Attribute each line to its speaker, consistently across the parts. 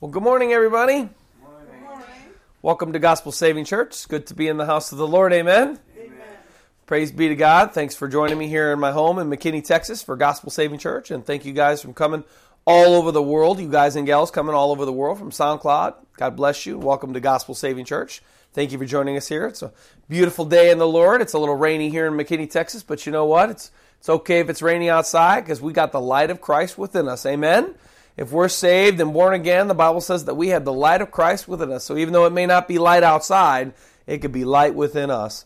Speaker 1: Well, good morning, everybody. Welcome to Gospel Saving Church. It's good to be in the house of the Lord. Amen. Praise be to God. Thanks for joining me here in my home in McKinney, Texas for Gospel Saving Church. And thank you guys from coming all over the world. You guys and gals coming all over the world from SoundCloud. God bless you. Welcome to Gospel Saving Church. Thank you for joining us here. It's a beautiful day in the Lord. It's a little rainy here in McKinney, Texas, but you know what? It's it's okay if it's rainy outside because we got the light of Christ within us. Amen. If we're saved and born again, the Bible says that we have the light of Christ within us. So even though it may not be light outside, it could be light within us.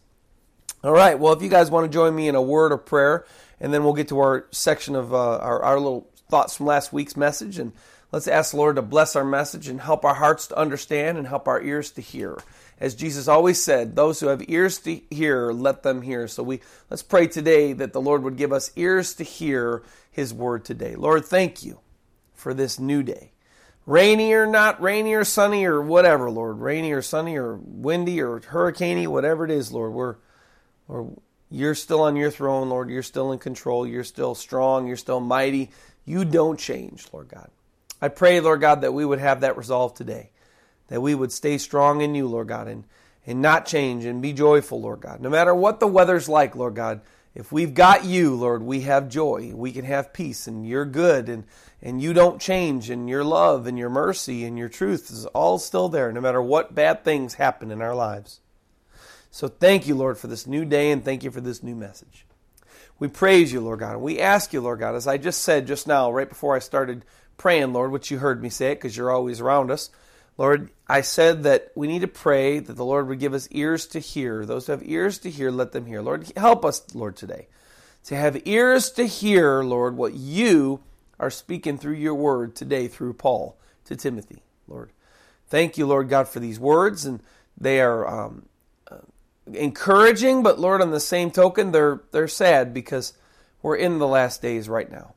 Speaker 1: All right. Well, if you guys want to join me in a word of prayer, and then we'll get to our section of uh, our, our little thoughts from last week's message, and let's ask the Lord to bless our message and help our hearts to understand and help our ears to hear. As Jesus always said, those who have ears to hear, let them hear. So we let's pray today that the Lord would give us ears to hear his word today. Lord, thank you for this new day. Rainy or not, rainy or sunny or whatever, Lord. Rainy or sunny or windy or hurricaney, whatever it is, Lord. We're, we're, you're still on your throne, Lord. You're still in control. You're still strong. You're still mighty. You don't change, Lord God. I pray, Lord God, that we would have that resolve today, that we would stay strong in you, Lord God, and, and not change and be joyful, Lord God. No matter what the weather's like, Lord God, if we've got you, Lord, we have joy. We can have peace, and you're good, and, and you don't change, and your love, and your mercy, and your truth is all still there, no matter what bad things happen in our lives. So thank you, Lord, for this new day, and thank you for this new message. We praise you, Lord God, and we ask you, Lord God, as I just said just now, right before I started praying, Lord, which you heard me say it because you're always around us. Lord, I said that we need to pray that the Lord would give us ears to hear. Those who have ears to hear, let them hear. Lord, help us, Lord, today to have ears to hear, Lord, what you are speaking through your word today through Paul to Timothy, Lord. Thank you, Lord God, for these words, and they are um, uh, encouraging, but Lord, on the same token, they're they're sad because we're in the last days right now,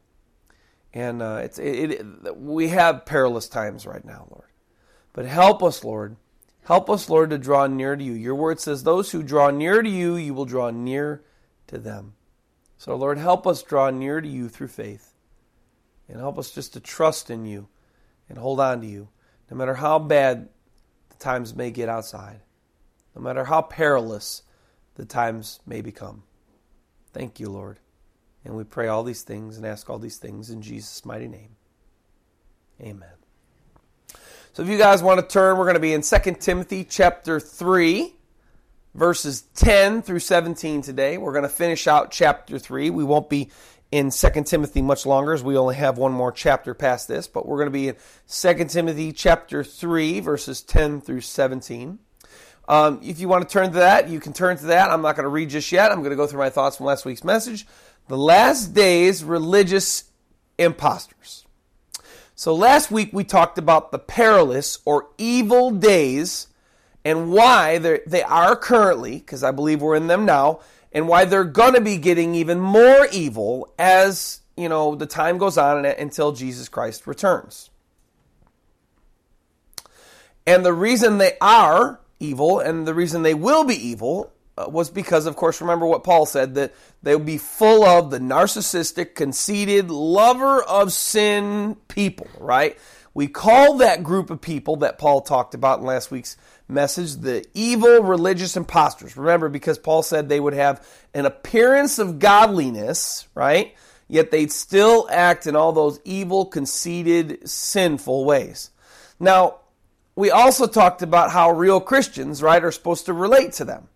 Speaker 1: and uh, it's it, it, we have perilous times right now, Lord. But help us, Lord. Help us, Lord, to draw near to you. Your word says, Those who draw near to you, you will draw near to them. So, Lord, help us draw near to you through faith. And help us just to trust in you and hold on to you, no matter how bad the times may get outside, no matter how perilous the times may become. Thank you, Lord. And we pray all these things and ask all these things in Jesus' mighty name. Amen. So if you guys want to turn, we're going to be in 2 Timothy chapter 3, verses 10 through 17 today. We're going to finish out chapter 3. We won't be in 2 Timothy much longer as we only have one more chapter past this, but we're going to be in 2 Timothy chapter 3, verses 10 through 17. Um, if you want to turn to that, you can turn to that. I'm not going to read just yet. I'm going to go through my thoughts from last week's message. The last days, religious imposters. So last week we talked about the perilous or evil days and why they are currently, because I believe we're in them now, and why they're going to be getting even more evil as, you know, the time goes on until Jesus Christ returns. And the reason they are evil and the reason they will be evil Uh, was because, of course, remember what Paul said that they will be full of the narcissistic, conceited, lover of sin people, right? We call that group of people that Paul talked about in last week's message the evil religious imposters. Remember, because Paul said they would have an appearance of godliness, right? Yet they'd still act in all those evil, conceited, sinful ways. Now, we also talked about how real Christians, right, are supposed to relate to them.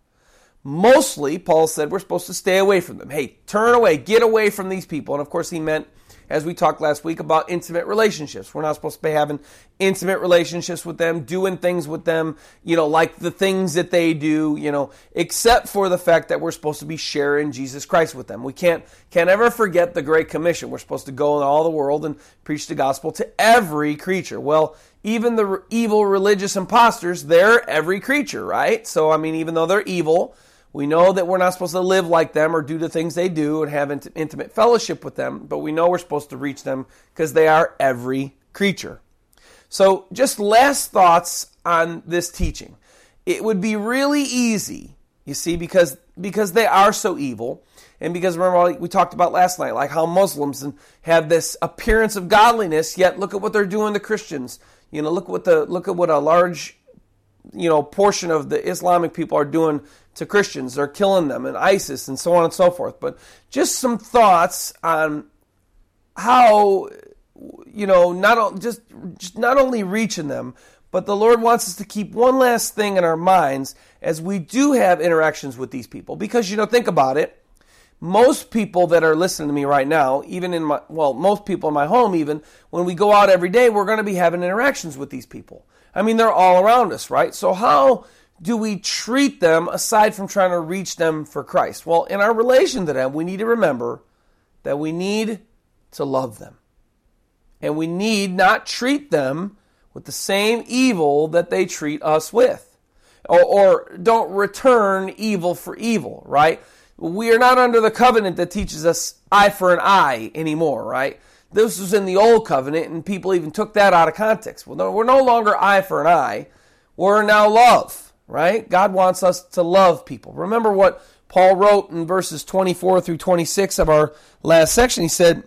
Speaker 1: Mostly, Paul said we're supposed to stay away from them. Hey, turn away, get away from these people. And of course, he meant, as we talked last week, about intimate relationships. We're not supposed to be having intimate relationships with them, doing things with them, you know, like the things that they do, you know, except for the fact that we're supposed to be sharing Jesus Christ with them. We can't, can't ever forget the Great Commission. We're supposed to go in all the world and preach the gospel to every creature. Well, even the evil religious imposters, they're every creature, right? So, I mean, even though they're evil, we know that we're not supposed to live like them or do the things they do and have intimate fellowship with them, but we know we're supposed to reach them because they are every creature. So, just last thoughts on this teaching. It would be really easy, you see, because because they are so evil, And because remember we talked about last night, like how Muslims have this appearance of godliness, yet look at what they're doing to Christians. You know, look what the look at what a large you know portion of the Islamic people are doing to Christians. They're killing them and ISIS and so on and so forth. But just some thoughts on how you know not just just not only reaching them, but the Lord wants us to keep one last thing in our minds as we do have interactions with these people. Because you know, think about it. Most people that are listening to me right now, even in my well, most people in my home, even when we go out every day, we're going to be having interactions with these people. I mean, they're all around us, right? So, how do we treat them aside from trying to reach them for Christ? Well, in our relation to them, we need to remember that we need to love them. And we need not treat them with the same evil that they treat us with. Or, or don't return evil for evil, right? We are not under the covenant that teaches us eye for an eye anymore, right? This was in the old covenant, and people even took that out of context. Well, no, we're no longer eye for an eye. We're now love, right? God wants us to love people. Remember what Paul wrote in verses 24 through 26 of our last section. He said,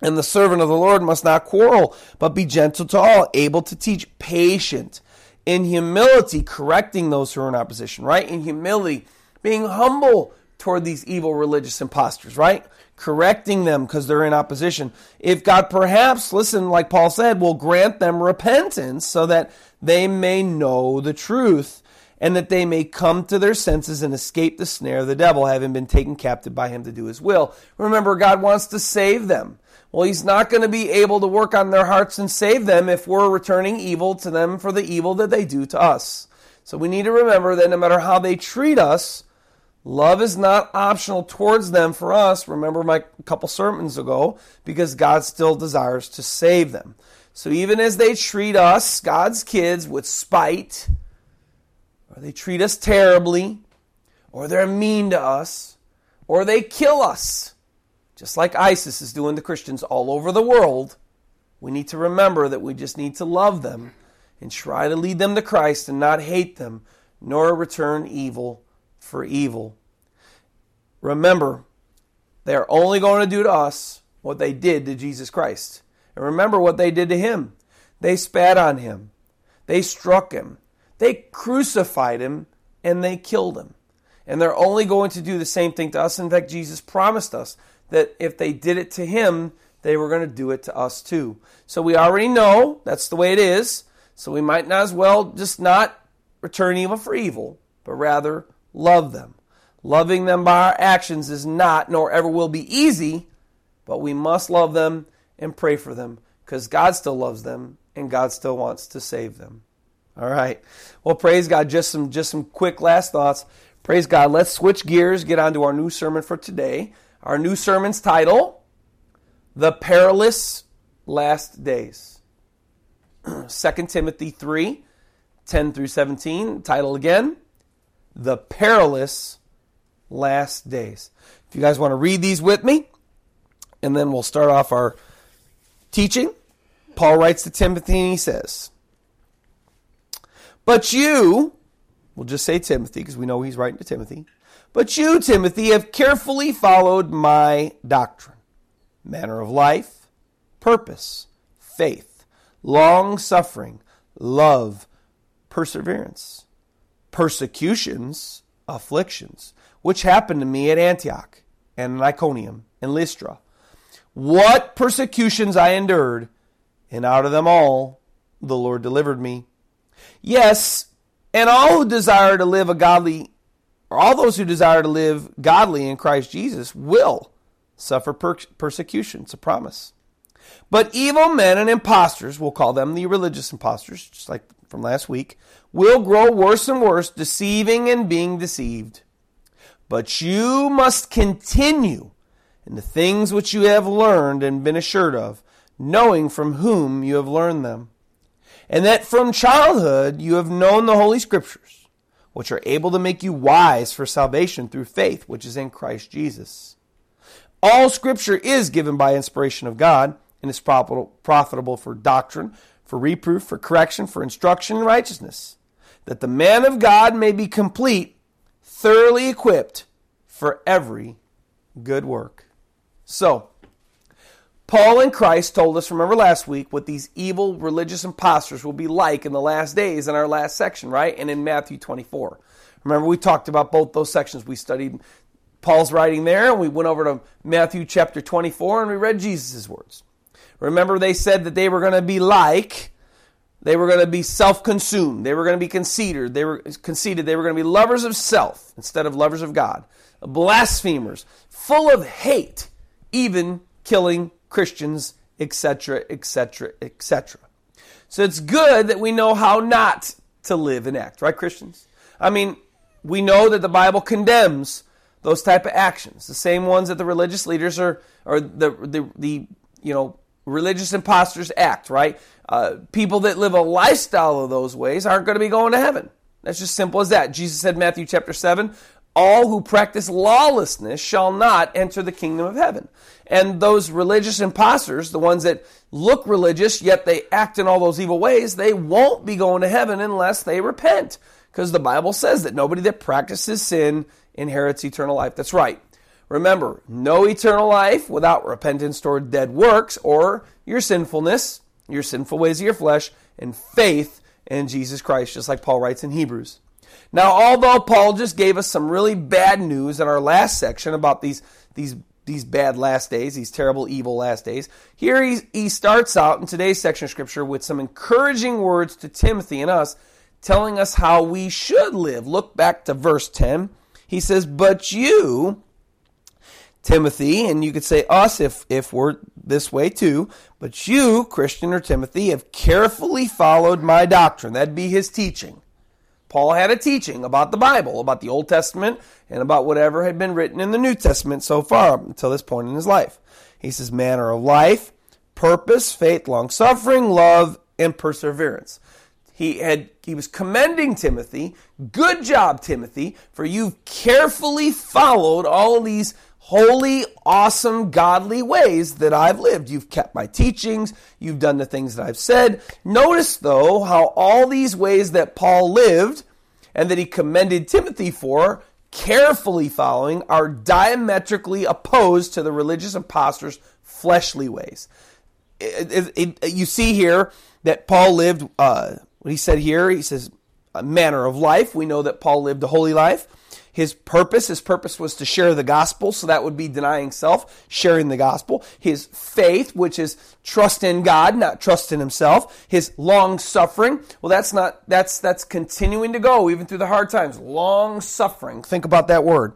Speaker 1: And the servant of the Lord must not quarrel, but be gentle to all, able to teach, patient, in humility, correcting those who are in opposition, right? In humility, being humble toward these evil religious impostors, right? correcting them because they're in opposition. If God perhaps, listen, like Paul said, will grant them repentance so that they may know the truth and that they may come to their senses and escape the snare of the devil, having been taken captive by him to do his will. Remember, God wants to save them. Well, he's not going to be able to work on their hearts and save them if we're returning evil to them for the evil that they do to us. So we need to remember that no matter how they treat us, Love is not optional towards them for us. Remember my couple sermons ago, because God still desires to save them. So even as they treat us, God's kids, with spite, or they treat us terribly, or they're mean to us, or they kill us, just like ISIS is doing to Christians all over the world, we need to remember that we just need to love them and try to lead them to Christ and not hate them, nor return evil for evil. Remember, they're only going to do to us what they did to Jesus Christ. And remember what they did to him. They spat on him, they struck him, they crucified him, and they killed him. And they're only going to do the same thing to us. In fact, Jesus promised us that if they did it to him, they were going to do it to us too. So we already know that's the way it is. So we might not as well just not return evil for evil, but rather love them. Loving them by our actions is not, nor ever will be easy, but we must love them and pray for them because God still loves them and God still wants to save them. All right. Well, praise God. Just some just some quick last thoughts. Praise God. Let's switch gears, get on to our new sermon for today. Our new sermon's title, The Perilous Last Days. 2 Timothy 3, 10 through 17. Title again, The Perilous last days. If you guys want to read these with me, and then we'll start off our teaching. Paul writes to Timothy and he says, But you, we'll just say Timothy because we know he's writing to Timothy, but you, Timothy, have carefully followed my doctrine, manner of life, purpose, faith, long suffering, love, perseverance, persecutions, afflictions which happened to me at Antioch and Iconium and Lystra. What persecutions I endured, and out of them all the Lord delivered me. Yes, and all who desire to live a godly, or all those who desire to live godly in Christ Jesus will suffer per- persecution. It's a promise. But evil men and impostors, we'll call them the religious impostors, just like from last week, will grow worse and worse, deceiving and being deceived. But you must continue in the things which you have learned and been assured of, knowing from whom you have learned them. And that from childhood you have known the Holy Scriptures, which are able to make you wise for salvation through faith which is in Christ Jesus. All Scripture is given by inspiration of God and is profitable for doctrine, for reproof, for correction, for instruction in righteousness, that the man of God may be complete thoroughly equipped for every good work. So, Paul and Christ told us, remember last week, what these evil religious imposters will be like in the last days in our last section, right? And in Matthew 24. Remember, we talked about both those sections. We studied Paul's writing there, and we went over to Matthew chapter 24, and we read Jesus' words. Remember, they said that they were going to be like, they were going to be self-consumed, they were going to be conceited, they were conceited, they were going to be lovers of self instead of lovers of God, blasphemers, full of hate, even killing Christians, etc., etc., etc. So it's good that we know how not to live and act, right, Christians? I mean, we know that the Bible condemns those type of actions, the same ones that the religious leaders are, or the, the, the you know, religious imposters act, right? Uh, people that live a lifestyle of those ways aren't going to be going to heaven. That's just simple as that. Jesus said, Matthew chapter 7, all who practice lawlessness shall not enter the kingdom of heaven. And those religious imposters, the ones that look religious, yet they act in all those evil ways, they won't be going to heaven unless they repent. Because the Bible says that nobody that practices sin inherits eternal life. That's right. Remember, no eternal life without repentance toward dead works or your sinfulness, your sinful ways of your flesh, and faith in Jesus Christ, just like Paul writes in Hebrews. Now, although Paul just gave us some really bad news in our last section about these, these, these bad last days, these terrible, evil last days, here he, he starts out in today's section of Scripture with some encouraging words to Timothy and us, telling us how we should live. Look back to verse 10. He says, But you, Timothy, and you could say us if, if we're this way too, but you, Christian or Timothy, have carefully followed my doctrine. That'd be his teaching. Paul had a teaching about the Bible, about the Old Testament, and about whatever had been written in the New Testament so far until this point in his life. He says, manner of life, purpose, faith, long suffering, love, and perseverance. He had he was commending Timothy. Good job, Timothy, for you've carefully followed all these holy, awesome, godly ways that I've lived. You've kept my teachings. You've done the things that I've said. Notice, though, how all these ways that Paul lived and that he commended Timothy for, carefully following, are diametrically opposed to the religious impostors' fleshly ways. It, it, it, you see here that Paul lived, uh, what he said here, he says, a manner of life. We know that Paul lived a holy life his purpose, his purpose was to share the gospel, so that would be denying self, sharing the gospel. His faith, which is trust in God, not trust in himself. His long suffering, well, that's not, that's, that's continuing to go even through the hard times. Long suffering. Think about that word.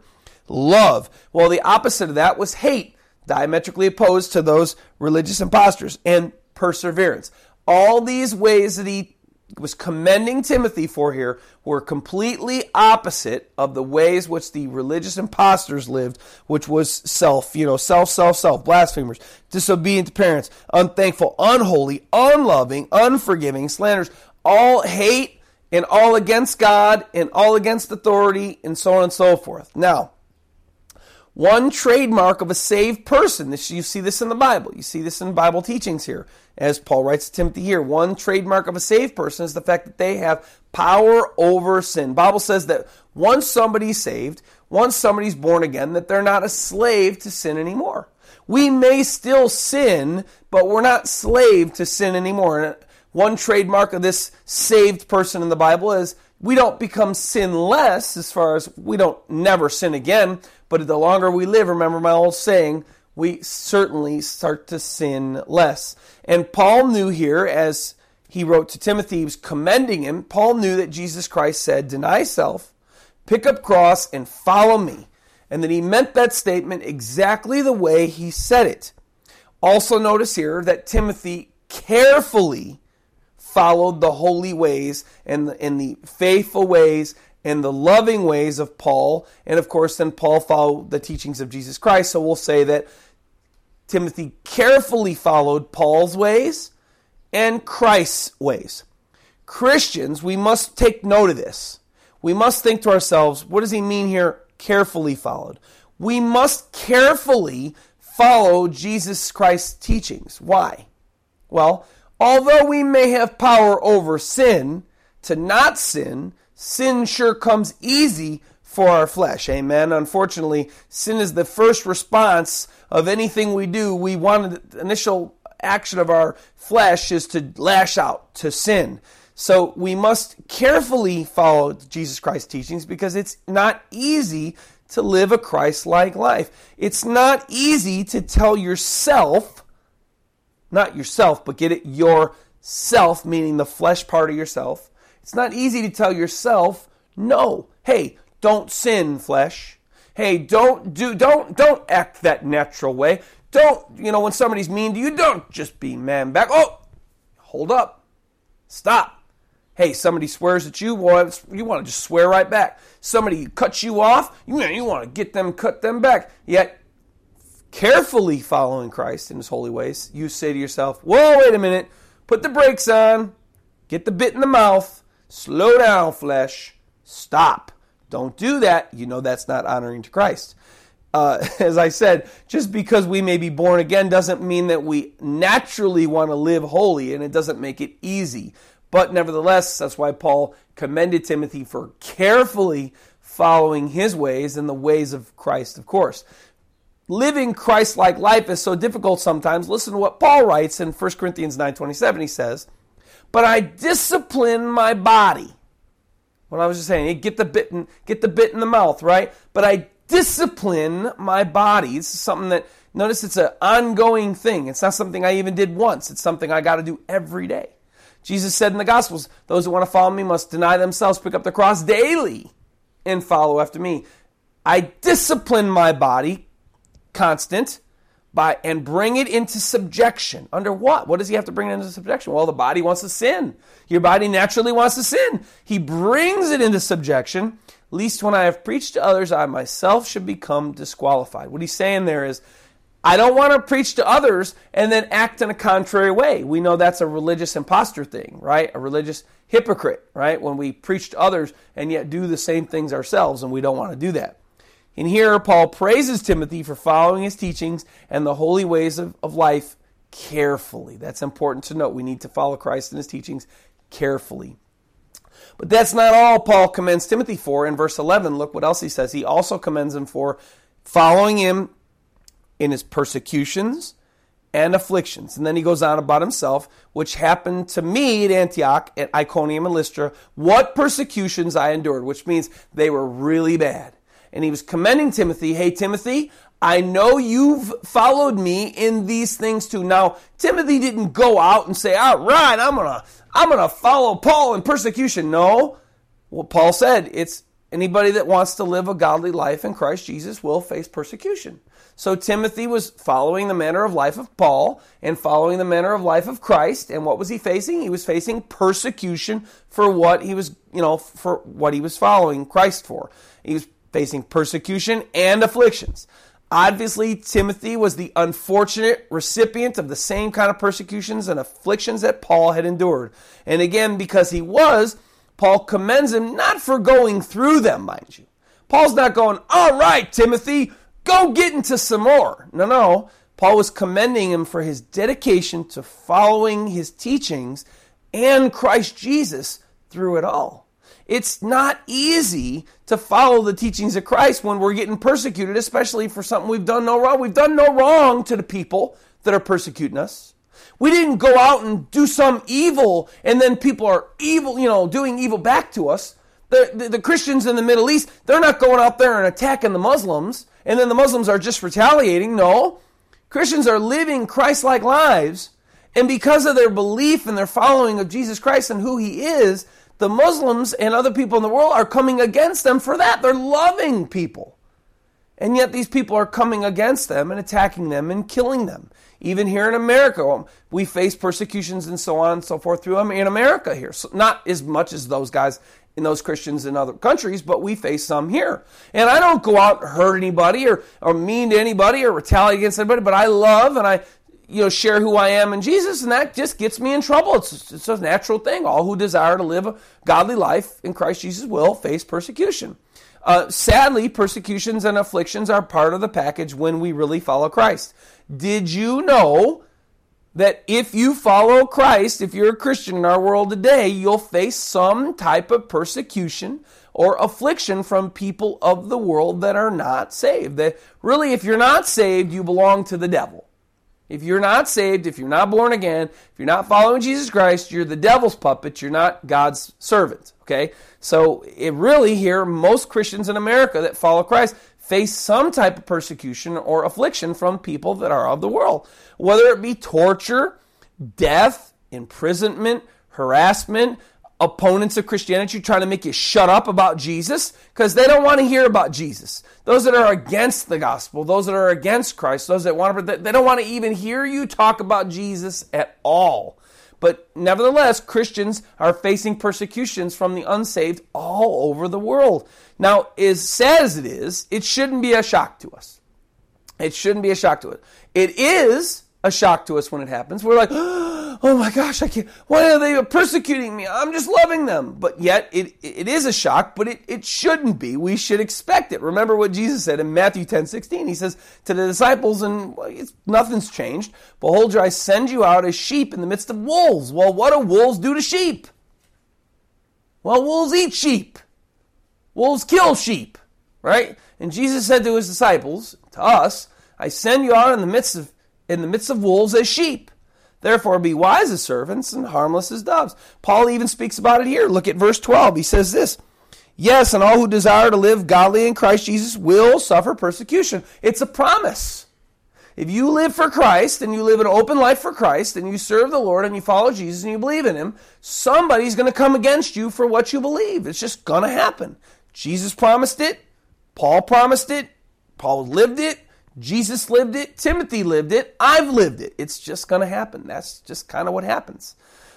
Speaker 1: Love. Well, the opposite of that was hate, diametrically opposed to those religious impostors, and perseverance. All these ways that he was commending Timothy for here were completely opposite of the ways which the religious impostors lived, which was self, you know, self, self, self, blasphemers, disobedient to parents, unthankful, unholy, unloving, unforgiving, slanders, all hate and all against God and all against authority and so on and so forth. Now, one trademark of a saved person, this, you see this in the Bible, you see this in Bible teachings here, as Paul writes to Timothy here. One trademark of a saved person is the fact that they have power over sin. Bible says that once somebody's saved, once somebody's born again, that they're not a slave to sin anymore. We may still sin, but we're not slave to sin anymore. And one trademark of this saved person in the Bible is we don't become sinless as far as we don't never sin again, but the longer we live, remember my old saying, we certainly start to sin less. And Paul knew here, as he wrote to Timothy, he was commending him. Paul knew that Jesus Christ said, Deny self, pick up cross, and follow me. And that he meant that statement exactly the way he said it. Also, notice here that Timothy carefully followed the holy ways and the, and the faithful ways and the loving ways of Paul. And of course, then Paul followed the teachings of Jesus Christ. So we'll say that Timothy carefully followed Paul's ways and Christ's ways. Christians, we must take note of this. We must think to ourselves, what does he mean here, carefully followed? We must carefully follow Jesus Christ's teachings. Why? Well, although we may have power over sin, to not sin sin sure comes easy for our flesh. Amen. Unfortunately, sin is the first response of anything we do. We want the initial action of our flesh is to lash out, to sin. So we must carefully follow Jesus Christ's teachings because it's not easy to live a Christ like life. It's not easy to tell yourself, not yourself, but get it yourself, meaning the flesh part of yourself. It's not easy to tell yourself, no, hey, don't sin, flesh. Hey, don't do don't don't act that natural way. Don't, you know, when somebody's mean to you, don't just be man back. Oh, hold up. Stop. Hey, somebody swears at you, well, you want to just swear right back. Somebody cuts you off, you, know, you want to get them, cut them back. Yet, carefully following Christ in his holy ways, you say to yourself, whoa, wait a minute, put the brakes on, get the bit in the mouth, slow down, flesh, stop. Don't do that. You know that's not honoring to Christ. Uh, as I said, just because we may be born again doesn't mean that we naturally want to live holy, and it doesn't make it easy. But nevertheless, that's why Paul commended Timothy for carefully following his ways and the ways of Christ, of course. Living Christ-like life is so difficult sometimes. Listen to what Paul writes in 1 Corinthians 9:27. He says, "But I discipline my body." What I was just saying, get the bit in, get the bit in the mouth, right? But I discipline my body. This is something that notice it's an ongoing thing. It's not something I even did once. It's something I got to do every day. Jesus said in the Gospels, those who want to follow me must deny themselves, pick up the cross daily, and follow after me. I discipline my body, constant, by and bring it into subjection. Under what? What does he have to bring it into subjection? Well, the body wants to sin. Your body naturally wants to sin. He brings it into subjection, least when I have preached to others, I myself should become disqualified. What he's saying there is, I don't want to preach to others and then act in a contrary way. We know that's a religious impostor thing, right? A religious hypocrite, right? When we preach to others and yet do the same things ourselves, and we don't want to do that. And here, Paul praises Timothy for following his teachings and the holy ways of, of life carefully. That's important to note. We need to follow Christ and his teachings carefully. But that's not all Paul commends Timothy for. In verse 11, look what else he says. He also commends him for following him in his persecutions and afflictions. And then he goes on about himself, which happened to me at Antioch, at Iconium and Lystra, what persecutions I endured, which means they were really bad and he was commending Timothy. Hey, Timothy, I know you've followed me in these things too. Now, Timothy didn't go out and say, all right, I'm gonna, I'm gonna follow Paul in persecution. No. What Paul said, it's anybody that wants to live a godly life in Christ Jesus will face persecution. So Timothy was following the manner of life of Paul and following the manner of life of Christ. And what was he facing? He was facing persecution for what he was, you know, for what he was following Christ for. He was facing persecution and afflictions. Obviously, Timothy was the unfortunate recipient of the same kind of persecutions and afflictions that Paul had endured. And again, because he was, Paul commends him not for going through them, mind you. Paul's not going, all right, Timothy, go get into some more. No, no. Paul was commending him for his dedication to following his teachings and Christ Jesus through it all. It's not easy to follow the teachings of Christ when we're getting persecuted, especially for something we've done no wrong. We've done no wrong to the people that are persecuting us. We didn't go out and do some evil and then people are evil, you know, doing evil back to us. The, the, the, Christians in the Middle East, they're not going out there and attacking the Muslims and then the Muslims are just retaliating. No. Christians are living Christ like lives. And because of their belief and their following of Jesus Christ and who He is, the Muslims and other people in the world are coming against them for that. They're loving people. And yet these people are coming against them and attacking them and killing them. Even here in America, we face persecutions and so on and so forth through them in America here. So not as much as those guys in those Christians in other countries, but we face some here. And I don't go out and hurt anybody or, or mean to anybody or retaliate against anybody, but I love and I you know, share who I am in Jesus, and that just gets me in trouble. It's, it's a natural thing. All who desire to live a godly life in Christ Jesus will face persecution. Uh, sadly, persecutions and afflictions are part of the package when we really follow Christ. Did you know that if you follow Christ, if you're a Christian in our world today, you'll face some type of persecution or affliction from people of the world that are not saved. That really, if you're not saved, you belong to the devil. If you're not saved, if you're not born again, if you're not following Jesus Christ, you're the devil's puppet. You're not God's servant. Okay? So, it really here, most Christians in America that follow Christ face some type of persecution or affliction from people that are of the world, whether it be torture, death, imprisonment, harassment, opponents of Christianity trying to make you shut up about Jesus because they don't want to hear about Jesus. Those that are against the gospel, those that are against Christ, those that want to, they don't want to even hear you talk about Jesus at all. But nevertheless, Christians are facing persecutions from the unsaved all over the world. Now, as sad as it is, it shouldn't be a shock to us. It shouldn't be a shock to us. It is a shock to us when it happens. We're like, oh, oh my gosh, I can't. Why are they persecuting me? I'm just loving them. But yet, it, it is a shock, but it, it shouldn't be. We should expect it. Remember what Jesus said in Matthew 10 16. He says to the disciples, and well, nothing's changed. Behold, I send you out as sheep in the midst of wolves. Well, what do wolves do to sheep? Well, wolves eat sheep, wolves kill sheep, right? And Jesus said to his disciples, to us, I send you out in the midst of in the midst of wolves as sheep. Therefore, be wise as servants and harmless as doves. Paul even speaks about it here. Look at verse 12. He says this Yes, and all who desire to live godly in Christ Jesus will suffer persecution. It's a promise. If you live for Christ and you live an open life for Christ and you serve the Lord and you follow Jesus and you believe in Him, somebody's going to come against you for what you believe. It's just going to happen. Jesus promised it. Paul promised it. Paul lived it. Jesus lived it, Timothy lived it, I've lived it. It's just going to happen. That's just kind of what happens.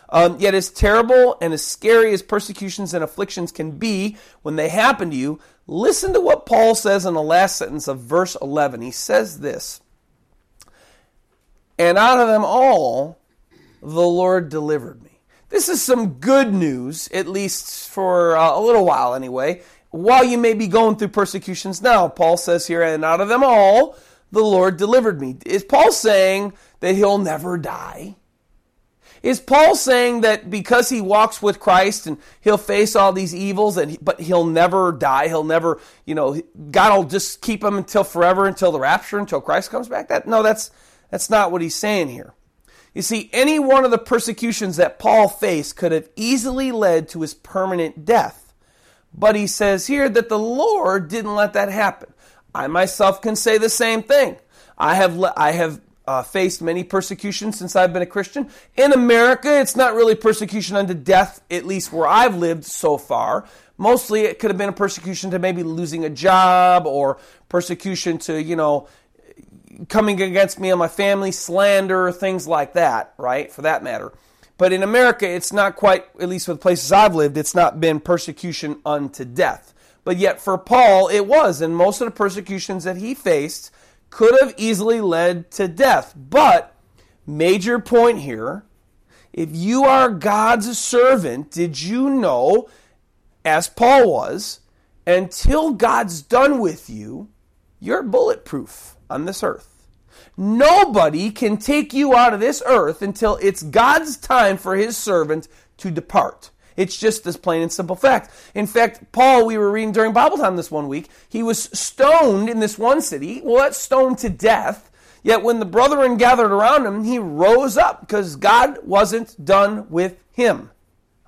Speaker 1: Um, yet, as terrible and as scary as persecutions and afflictions can be when they happen to you, listen to what Paul says in the last sentence of verse 11. He says this And out of them all, the Lord delivered me. This is some good news, at least for uh, a little while anyway. While you may be going through persecutions now, Paul says here, and out of them all, the Lord delivered me. Is Paul saying that he'll never die? Is Paul saying that because he walks with Christ and he'll face all these evils, and but he'll never die? He'll never, you know, God will just keep him until forever, until the rapture, until Christ comes back. That no, that's that's not what he's saying here. You see, any one of the persecutions that Paul faced could have easily led to his permanent death. But he says here that the Lord didn't let that happen. I myself can say the same thing. I have le- I have uh, faced many persecutions since I've been a Christian. In America, it's not really persecution unto death, at least where I've lived so far. Mostly, it could have been a persecution to maybe losing a job or persecution to you know coming against me and my family, slander, things like that. Right, for that matter. But in America, it's not quite, at least the places I've lived, it's not been persecution unto death. But yet for Paul, it was. And most of the persecutions that he faced could have easily led to death. But, major point here if you are God's servant, did you know, as Paul was, until God's done with you, you're bulletproof on this earth. Nobody can take you out of this earth until it's God's time for his servant to depart. It's just this plain and simple fact. In fact, Paul, we were reading during Bible time this one week, he was stoned in this one city. Well, that's stoned to death. Yet when the brethren gathered around him, he rose up because God wasn't done with him.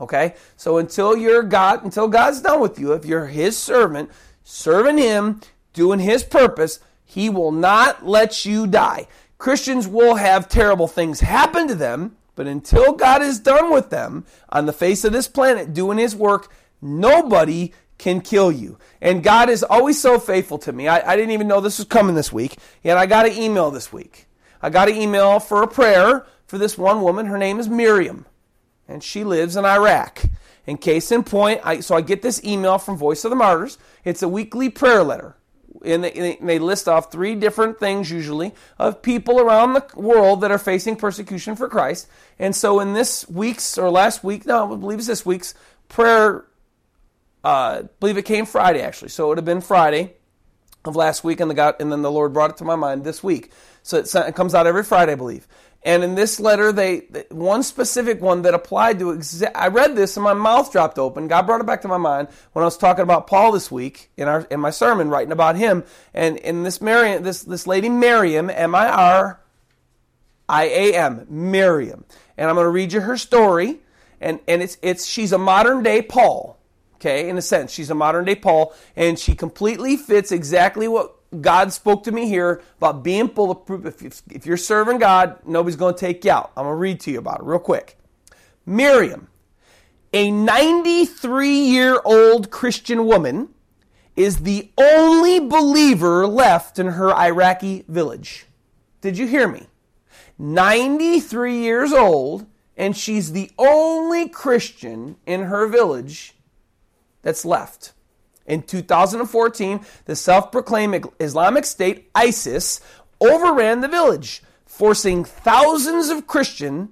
Speaker 1: Okay? So until you're God, until God's done with you, if you're his servant, serving him, doing his purpose, he will not let you die. Christians will have terrible things happen to them but until God is done with them on the face of this planet doing his work, nobody can kill you. And God is always so faithful to me. I, I didn't even know this was coming this week, yet I got an email this week. I got an email for a prayer for this one woman. Her name is Miriam, and she lives in Iraq. In case in point, I, so I get this email from Voice of the Martyrs. It's a weekly prayer letter and they list off three different things usually of people around the world that are facing persecution for Christ. And so in this week's or last week, no, I believe it's this week's prayer, uh, I believe it came Friday actually. So it would have been Friday of last week, and the God, and then the Lord brought it to my mind this week. So it, it comes out every Friday, I believe. And in this letter, they one specific one that applied to exa- I read this and my mouth dropped open. God brought it back to my mind when I was talking about Paul this week in our in my sermon, writing about him. And in this Miriam, this this lady Miriam, M I R I A M, Miriam. And I'm going to read you her story. And and it's it's she's a modern day Paul. Okay, in a sense, she's a modern day Paul, and she completely fits exactly what God spoke to me here about being bulletproof. If, if you're serving God, nobody's going to take you out. I'm going to read to you about it real quick. Miriam, a 93 year old Christian woman, is the only believer left in her Iraqi village. Did you hear me? 93 years old, and she's the only Christian in her village that's left. In 2014, the self proclaimed Islamic State, ISIS, overran the village, forcing thousands of Christian,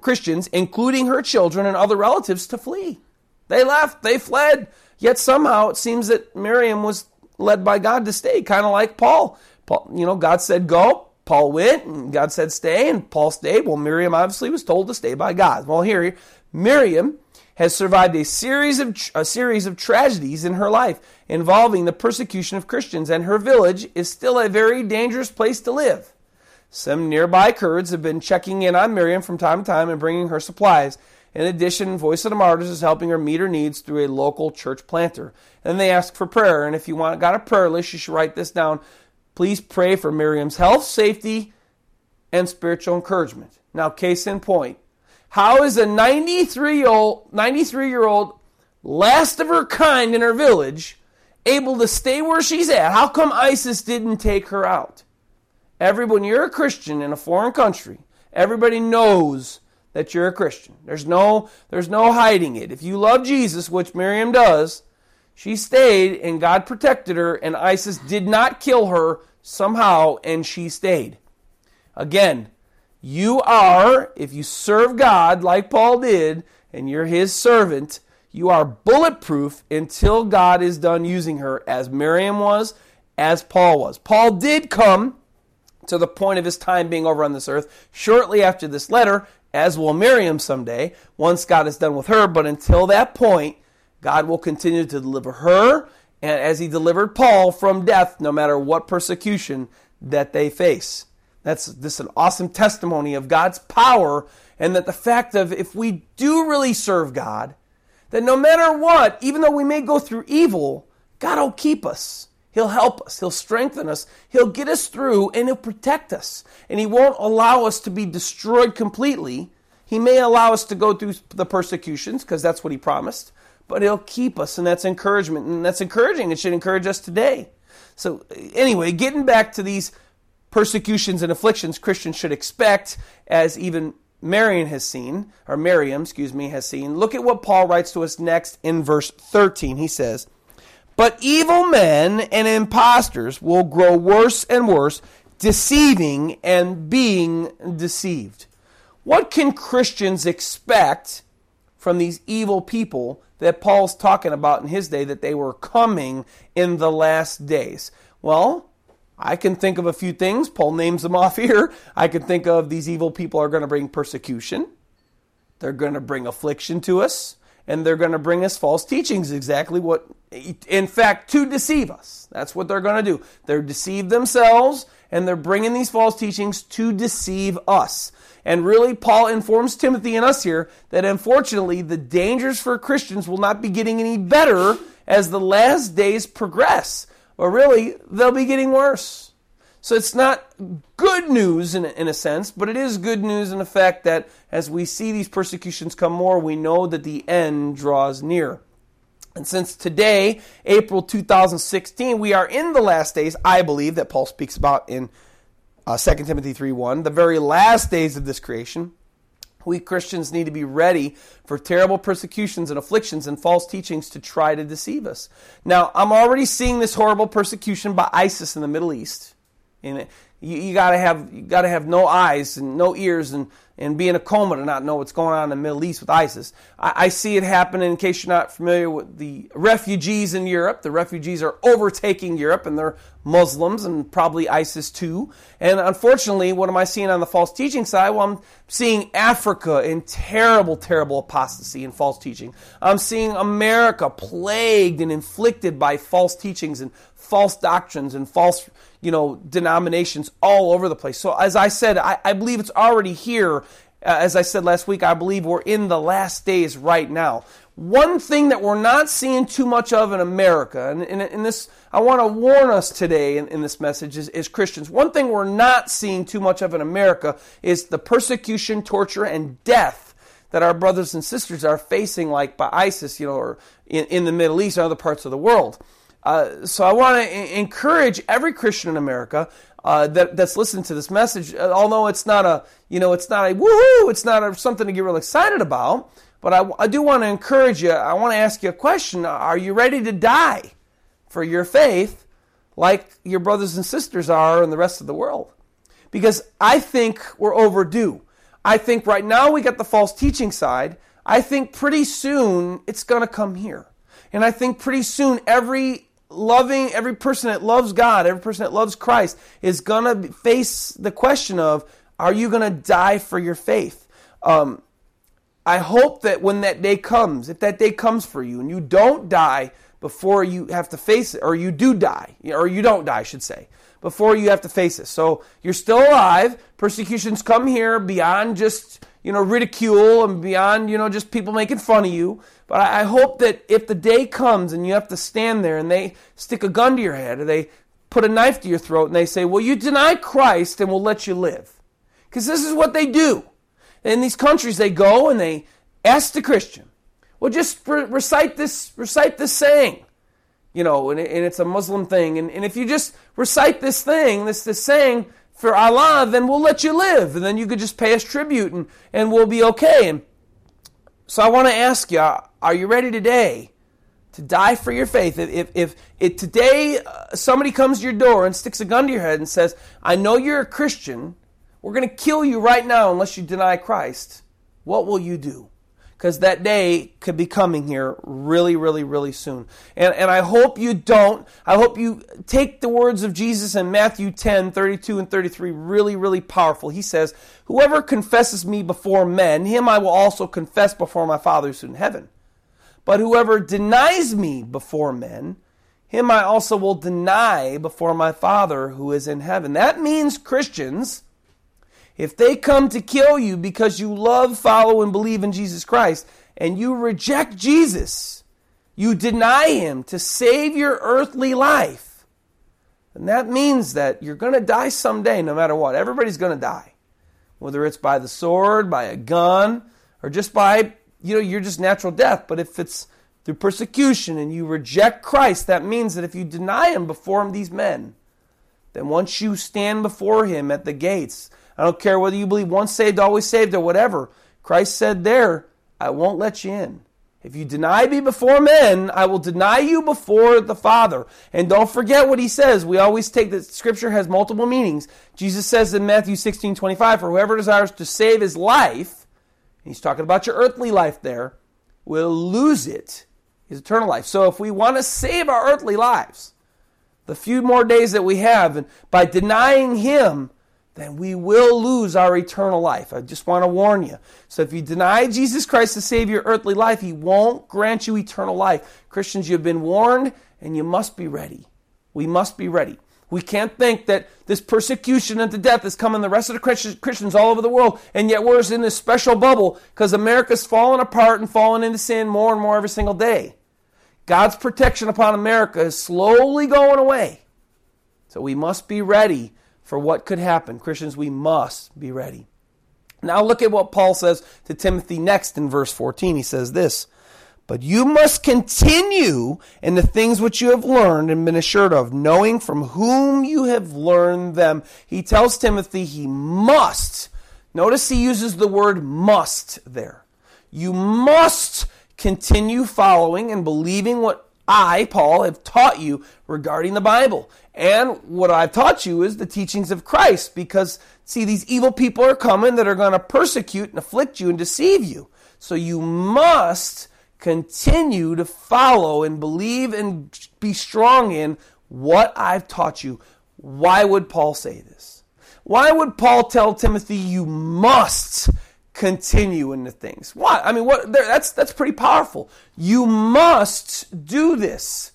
Speaker 1: Christians, including her children and other relatives, to flee. They left, they fled. Yet somehow it seems that Miriam was led by God to stay, kind of like Paul. Paul. You know, God said go, Paul went, and God said stay, and Paul stayed. Well, Miriam obviously was told to stay by God. Well, here, Miriam has survived a series of a series of tragedies in her life involving the persecution of Christians and her village is still a very dangerous place to live. Some nearby Kurds have been checking in on Miriam from time to time and bringing her supplies. In addition, Voice of the Martyrs is helping her meet her needs through a local church planter. And they ask for prayer. And if you want got a prayer list, you should write this down. Please pray for Miriam's health, safety, and spiritual encouragement. Now, case in point, how is a 93 year old, 93 year old, last of her kind in her village, able to stay where she's at? How come ISIS didn't take her out? Everyone, you're a Christian in a foreign country. Everybody knows that you're a Christian. There's no, there's no hiding it. If you love Jesus, which Miriam does, she stayed and God protected her, and ISIS did not kill her somehow, and she stayed. Again, you are, if you serve God like Paul did, and you're his servant, you are bulletproof until God is done using her, as Miriam was, as Paul was. Paul did come to the point of his time being over on this earth shortly after this letter, as will Miriam someday, once God is done with her. But until that point, God will continue to deliver her, and as he delivered Paul from death, no matter what persecution that they face. That's this an awesome testimony of God's power and that the fact of if we do really serve God, that no matter what, even though we may go through evil, God will keep us. He'll help us. He'll strengthen us. He'll get us through and He'll protect us. And He won't allow us to be destroyed completely. He may allow us to go through the persecutions because that's what He promised, but He'll keep us, and that's encouragement. And that's encouraging. It should encourage us today. So, anyway, getting back to these persecutions and afflictions Christians should expect, as even Marion has seen, or Miriam, excuse me, has seen. Look at what Paul writes to us next in verse 13. He says, But evil men and impostors will grow worse and worse, deceiving and being deceived. What can Christians expect from these evil people that Paul's talking about in his day that they were coming in the last days? Well, I can think of a few things. Paul names them off here. I can think of these evil people are going to bring persecution, they're going to bring affliction to us, and they're going to bring us false teachings. Exactly what, in fact, to deceive us. That's what they're going to do. They're deceive themselves, and they're bringing these false teachings to deceive us. And really, Paul informs Timothy and us here that unfortunately, the dangers for Christians will not be getting any better as the last days progress. But really, they'll be getting worse. So it's not good news in a, in a sense, but it is good news in the fact that as we see these persecutions come more, we know that the end draws near. And since today, April 2016, we are in the last days, I believe, that Paul speaks about in uh, 2 Timothy 3.1, the very last days of this creation, we Christians need to be ready for terrible persecutions and afflictions and false teachings to try to deceive us. Now, I'm already seeing this horrible persecution by ISIS in the Middle East. And you, you gotta have you gotta have no eyes and no ears and and be in a coma to not know what's going on in the Middle East with ISIS. I, I, see it happening, in case you're not familiar with the refugees in Europe. The refugees are overtaking Europe and they're Muslims and probably ISIS too. And unfortunately, what am I seeing on the false teaching side? Well, I'm seeing Africa in terrible, terrible apostasy and false teaching. I'm seeing America plagued and inflicted by false teachings and false doctrines and false you know, denominations all over the place. So, as I said, I, I believe it's already here. Uh, as I said last week, I believe we're in the last days right now. One thing that we're not seeing too much of in America, and in this, I want to warn us today in, in this message is, is Christians. One thing we're not seeing too much of in America is the persecution, torture, and death that our brothers and sisters are facing, like by ISIS, you know, or in, in the Middle East and other parts of the world. Uh, so I want to encourage every Christian in America uh, that, that's listening to this message, uh, although it's not a, you know, it's not a woohoo, it's not a, something to get real excited about, but I, I do want to encourage you. I want to ask you a question. Are you ready to die for your faith like your brothers and sisters are in the rest of the world? Because I think we're overdue. I think right now we got the false teaching side. I think pretty soon it's going to come here. And I think pretty soon every loving, every person that loves God, every person that loves Christ is going to face the question of, are you going to die for your faith? Um, I hope that when that day comes, if that day comes for you and you don't die before you have to face it, or you do die, or you don't die, I should say, before you have to face it. So you're still alive. Persecutions come here beyond just, you know, ridicule and beyond, you know, just people making fun of you. But I hope that if the day comes and you have to stand there and they stick a gun to your head or they put a knife to your throat and they say, well, you deny Christ and we'll let you live. Because this is what they do. In these countries, they go and they ask the Christian, well, just re- recite this, recite this saying. You know, and, and it's a Muslim thing. And, and if you just recite this thing, this, this saying for Allah, then we'll let you live. And then you could just pay us tribute and, and we'll be okay. And so I want to ask you, are you ready today to die for your faith? If, if, if today uh, somebody comes to your door and sticks a gun to your head and says, I know you're a Christian, we're going to kill you right now unless you deny Christ, what will you do? Because that day could be coming here really, really, really soon. And, and I hope you don't. I hope you take the words of Jesus in Matthew 10, 32 and 33 really, really powerful. He says, Whoever confesses me before men, him I will also confess before my Father who's in heaven. But whoever denies me before men, him I also will deny before my Father who is in heaven. That means Christians if they come to kill you because you love, follow, and believe in Jesus Christ, and you reject Jesus, you deny him to save your earthly life, then that means that you're going to die someday no matter what. Everybody's going to die. Whether it's by the sword, by a gun, or just by, you know, you're just natural death. But if it's through persecution and you reject Christ, that means that if you deny him before these men, then once you stand before him at the gates, I don't care whether you believe once saved, always saved, or whatever. Christ said there, I won't let you in. If you deny me before men, I will deny you before the Father. And don't forget what he says. We always take that scripture has multiple meanings. Jesus says in Matthew 16, 25, For whoever desires to save his life, he's talking about your earthly life there, will lose it, his eternal life. So if we want to save our earthly lives, the few more days that we have, and by denying him, then we will lose our eternal life. I just want to warn you. So if you deny Jesus Christ to save your earthly life, he won't grant you eternal life. Christians, you've been warned and you must be ready. We must be ready. We can't think that this persecution unto death is coming the rest of the Christians all over the world, and yet we're in this special bubble because America's falling apart and falling into sin more and more every single day. God's protection upon America is slowly going away. So we must be ready for what could happen. Christians, we must be ready. Now look at what Paul says to Timothy next in verse 14. He says this, But you must continue in the things which you have learned and been assured of, knowing from whom you have learned them. He tells Timothy he must. Notice he uses the word must there. You must continue following and believing what I, Paul, have taught you regarding the Bible. And what I've taught you is the teachings of Christ because, see, these evil people are coming that are going to persecute and afflict you and deceive you. So you must continue to follow and believe and be strong in what I've taught you. Why would Paul say this? Why would Paul tell Timothy, you must continue in the things? Why? I mean, what? That's that's pretty powerful. You must do this,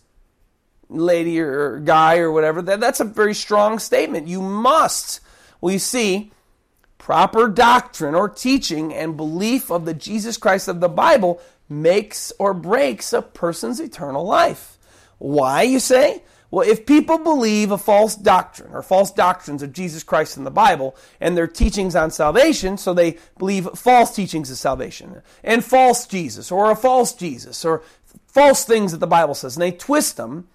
Speaker 1: lady or guy or whatever. That, that's a very strong statement. You must. We see proper doctrine or teaching and belief of the Jesus Christ of the Bible makes or breaks a person's eternal life. Why, you say? Well, if people believe a false doctrine or false doctrines of Jesus Christ in the Bible and their teachings on salvation, so they believe false teachings of salvation and false Jesus or a false Jesus or false things that the Bible says, and they twist them,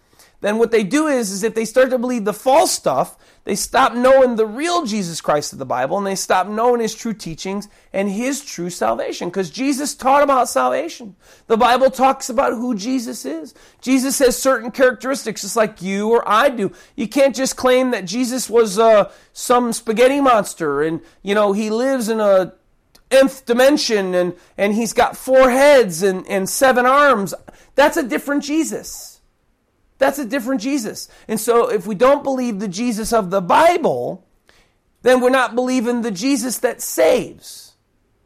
Speaker 1: then what they do is, is if they start to believe the false stuff, they stop knowing the real Jesus Christ of the Bible and they stop knowing his true teachings and his true salvation because Jesus taught about salvation. The Bible talks about who Jesus is. Jesus has certain characteristics just like you or I do. You can't just claim that Jesus was uh, some spaghetti monster and, you know, he lives in a nth dimension and, and he's got four heads and, and seven arms. That's a different Jesus. That's a different Jesus. And so if we don't believe the Jesus of the Bible, then we're not believing the Jesus that saves.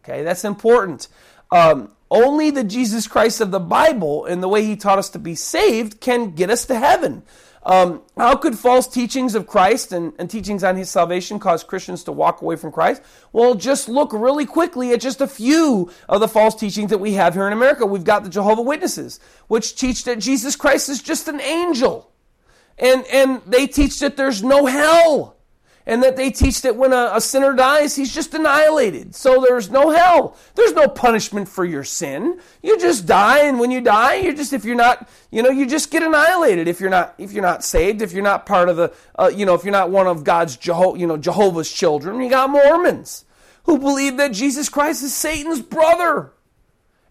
Speaker 1: Okay, that's important. Um, only the Jesus Christ of the Bible and the way he taught us to be saved can get us to heaven. Um, how could false teachings of Christ and, and, teachings on his salvation cause Christians to walk away from Christ? Well, just look really quickly at just a few of the false teachings that we have here in America. We've got the Jehovah Witnesses, which teach that Jesus Christ is just an angel. And, and they teach that there's no hell and that they teach that when a, a, sinner dies, he's just annihilated. So there's no hell. There's no punishment for your sin. You just die, and when you die, you're just if you're not, you know, you just get annihilated if you're not if you're not saved, if you're not part of the, uh, you know, if you're not one of God's Jeho- you know Jehovah's children. You got Mormons who believe that Jesus Christ is Satan's brother.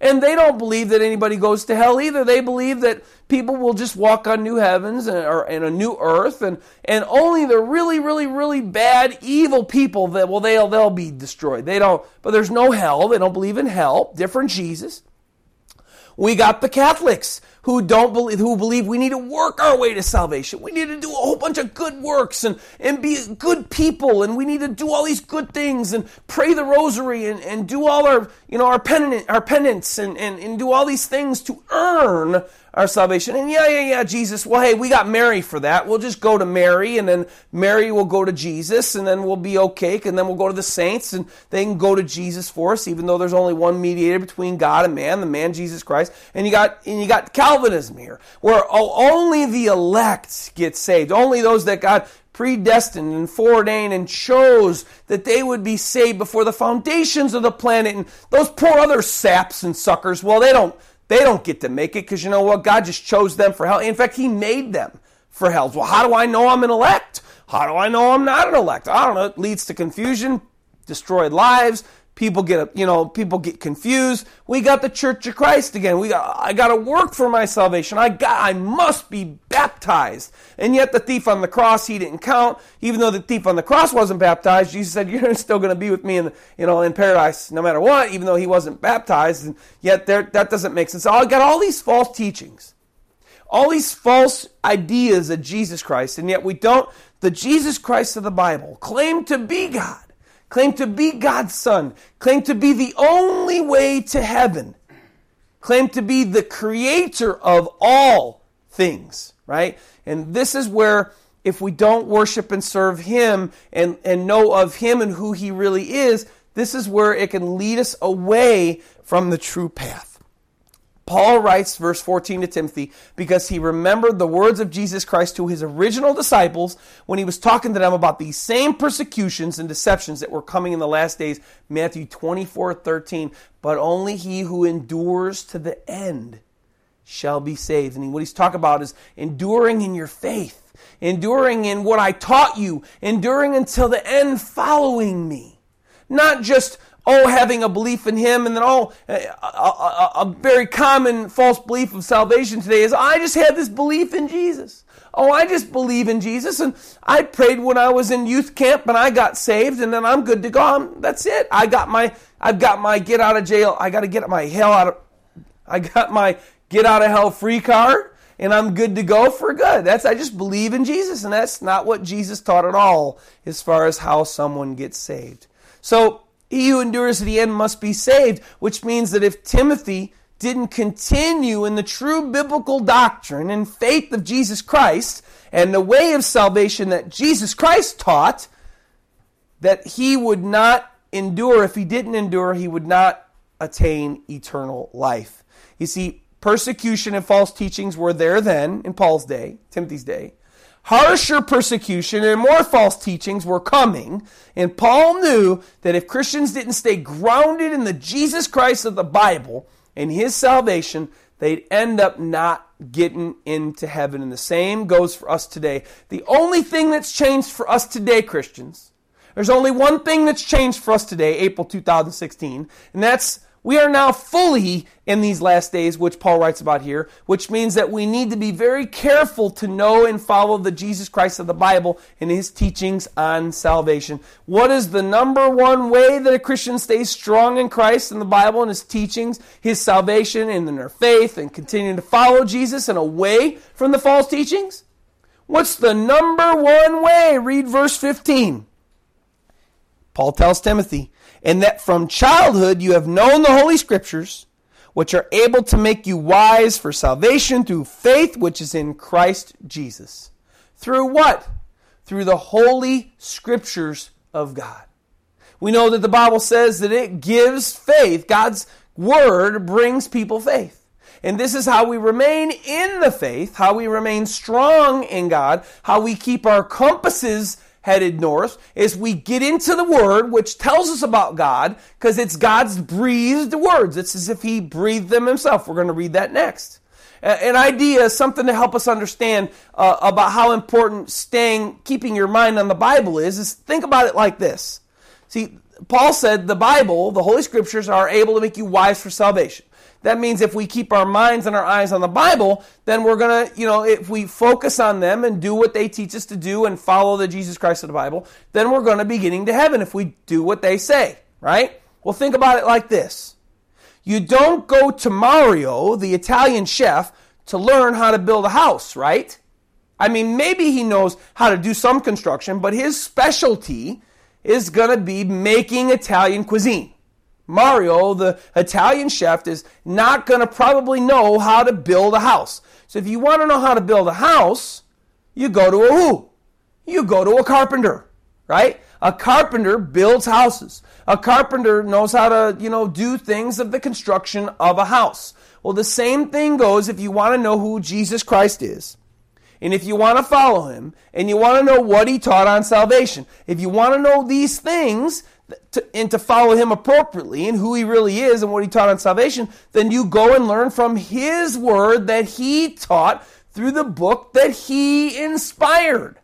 Speaker 1: And they don't believe that anybody goes to hell either. They believe that people will just walk on new heavens and, or, and a new earth, and, and only the really, really, really bad, evil people that well they'll they'll be destroyed. They don't, but there's no hell. They don't believe in hell. Different Jesus. We got the Catholics who don't believe, who believe we need to work our way to salvation. We need to do a whole bunch of good works and, and be good people and we need to do all these good things and pray the rosary and, and do all our, you know, our penance, our penance and, and, and do all these things to earn our salvation. And yeah, yeah, yeah, Jesus. Well, hey, we got Mary for that. We'll just go to Mary, and then Mary will go to Jesus, and then we'll be okay. And then we'll go to the saints, and they can go to Jesus for us, even though there's only one mediator between God and man, the man Jesus Christ. And you got and you got Calvinism here, where only the elect get saved. Only those that God predestined and foreordained and chose that they would be saved before the foundations of the planet. And those poor other saps and suckers, well, they don't they don't get to make it because you know what? God just chose them for hell. In fact, He made them for hell. Well, how do I know I'm an elect? How do I know I'm not an elect? I don't know. It leads to confusion, destroyed lives. People get, you know, people get confused. We got the Church of Christ again. We got, I got to work for my salvation. I got, I must be baptized. And yet the thief on the cross, he didn't count. Even though the thief on the cross wasn't baptized, Jesus said, "You're still going to be with me in, you know, in paradise, no matter what." Even though he wasn't baptized, and yet there, that doesn't make sense. I got all these false teachings, all these false ideas of Jesus Christ, and yet we don't. The Jesus Christ of the Bible claim to be God claim to be God's son, claim to be the only way to heaven, claim to be the creator of all things, right? And this is where if we don't worship and serve him and, and know of him and who he really is, this is where it can lead us away from the true path. Paul writes, verse 14 to Timothy, because he remembered the words of Jesus Christ to his original disciples when he was talking to them about these same persecutions and deceptions that were coming in the last days. Matthew 24 13. But only he who endures to the end shall be saved. And what he's talking about is enduring in your faith, enduring in what I taught you, enduring until the end, following me. Not just oh, having a belief in Him, and then, oh, a, a, a, very common false belief of salvation today is, I just had this belief in Jesus. Oh, I just believe in Jesus, and I prayed when I was in youth camp, and I got saved, and then I'm good to go. I'm, that's it. I got my, I've got my get out of jail. I got to get my hell out of, I got my get out of hell free card and I'm good to go for good. That's I just believe in Jesus, and that's not what Jesus taught at all as far as how someone gets saved. So he who endures to the end must be saved, which means that if Timothy didn't continue in the true biblical doctrine and faith of Jesus Christ and the way of salvation that Jesus Christ taught, that he would not endure. If he didn't endure, he would not attain eternal life. You see, Persecution and false teachings were there then, in Paul's day, Timothy's day. Harsher persecution and more false teachings were coming, and Paul knew that if Christians didn't stay grounded in the Jesus Christ of the Bible and his salvation, they'd end up not getting into heaven. And the same goes for us today. The only thing that's changed for us today, Christians, there's only one thing that's changed for us today, April 2016, and that's we are now fully in these last days, which Paul writes about here, which means that we need to be very careful to know and follow the Jesus Christ of the Bible and his teachings on salvation. What is the number one way that a Christian stays strong in Christ and the Bible and his teachings, his salvation and in their faith and continuing to follow Jesus and away from the false teachings? What's the number one way? Read verse 15. Paul tells Timothy, and that from childhood you have known the Holy Scriptures, which are able to make you wise for salvation through faith which is in Christ Jesus. Through what? Through the Holy Scriptures of God. We know that the Bible says that it gives faith. God's Word brings people faith. And this is how we remain in the faith, how we remain strong in God, how we keep our compasses headed north is we get into the Word, which tells us about God, because it's God's breathed words. It's as if He breathed them Himself. We're going to read that next. An idea, something to help us understand uh, about how important staying, keeping your mind on the Bible is, is think about it like this. See, Paul said the Bible, the Holy Scriptures, are able to make you wise for salvation. That means if we keep our minds and our eyes on the Bible, then we're going to, you know, if we focus on them and do what they teach us to do and follow the Jesus Christ of the Bible, then we're going to be getting to heaven if we do what they say, right? Well, think about it like this. You don't go to Mario, the Italian chef, to learn how to build a house, right? I mean, maybe he knows how to do some construction, but his specialty is going to be making Italian cuisine. Mario, the Italian chef, is not going to probably know how to build a house. So if you want to know how to build a house, you go to a who? You go to a carpenter, right? A carpenter builds houses. A carpenter knows how to, you know, do things of the construction of a house. Well, the same thing goes if you want to know who Jesus Christ is. And if you want to follow him and you want to know what he taught on salvation, if you want to know these things, to, and to follow him appropriately and who he really is and what he taught on salvation, then you go and learn from his word that he taught through the book that he inspired.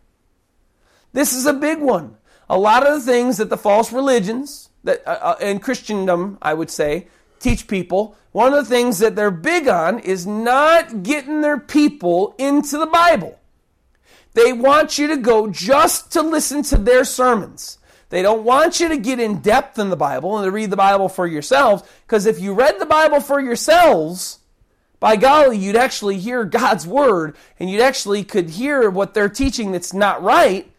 Speaker 1: This is a big one. A lot of the things that the false religions that uh, uh Christendom, I would say, teach people, one of the things that they're big on is not getting their people into the Bible. They want you to go just to listen to their sermons. They don't want you to get in depth in the Bible and to read the Bible for yourselves, because if you read the Bible for yourselves, by golly, you'd actually hear God's word and you'd actually could hear what they're teaching that's not right.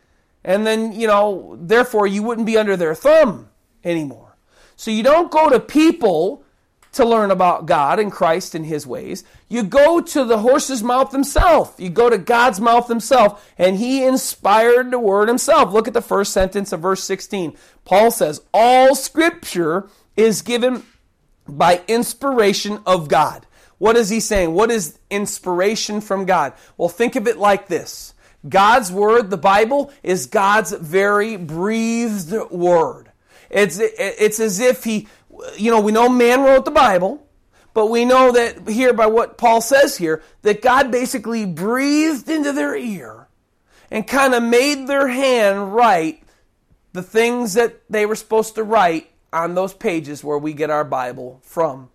Speaker 1: And then, you know, therefore you wouldn't be under their thumb anymore. So you don't go to people to learn about God and Christ and His ways. You go to the horse's mouth himself. You go to God's mouth himself, and He inspired the Word himself. Look at the first sentence of verse 16. Paul says, All Scripture is given by inspiration of God. What is he saying? What is inspiration from God? Well, think of it like this God's Word, the Bible, is God's very breathed Word. It's, it's as if He you know, we know man wrote the Bible, but we know that here by what Paul says here, that God basically breathed into their ear and kind of made their hand write the things that they were supposed to write on those pages where we get our Bible from.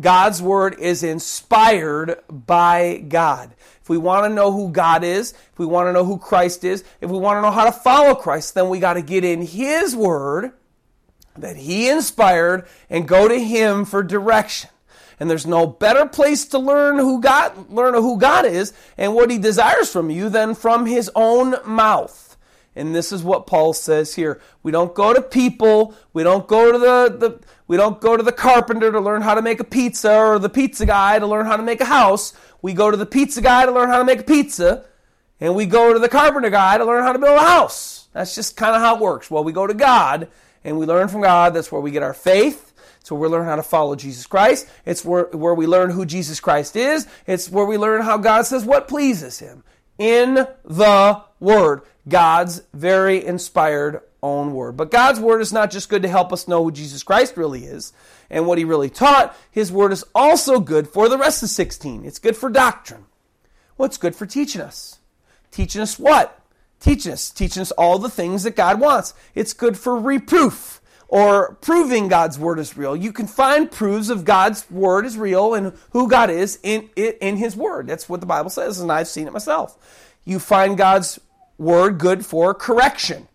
Speaker 1: God's Word is inspired by God. If we want to know who God is, if we want to know who Christ is, if we want to know how to follow Christ, then we got to get in His Word that He inspired and go to Him for direction. And there's no better place to learn who God learn who God is and what He desires from you than from His own mouth. And this is what Paul says here. We don't go to people. We don't go to the, the we don't go to the carpenter to learn how to make a pizza or the pizza guy to learn how to make a house. We go to the pizza guy to learn how to make a pizza. And we go to the carpenter guy to learn how to build a house. That's just kind of how it works. Well, we go to God and we learn from God. That's where we get our faith. It's where we learn how to follow Jesus Christ. It's where, where we learn who Jesus Christ is. It's where we learn how God says what pleases Him. In the Word. God's very inspired own Word. But God's Word is not just good to help us know who Jesus Christ really is and what He really taught. His Word is also good for the rest of 16. It's good for doctrine. What's well, good for teaching us? Teaching us what? Teaching us. Teaching us all the things that God wants. It's good for reproof or proving God's word is real. You can find proofs of God's word is real and who God is in it in his word. That's what the Bible says and I've seen it myself. You find God's word good for correction.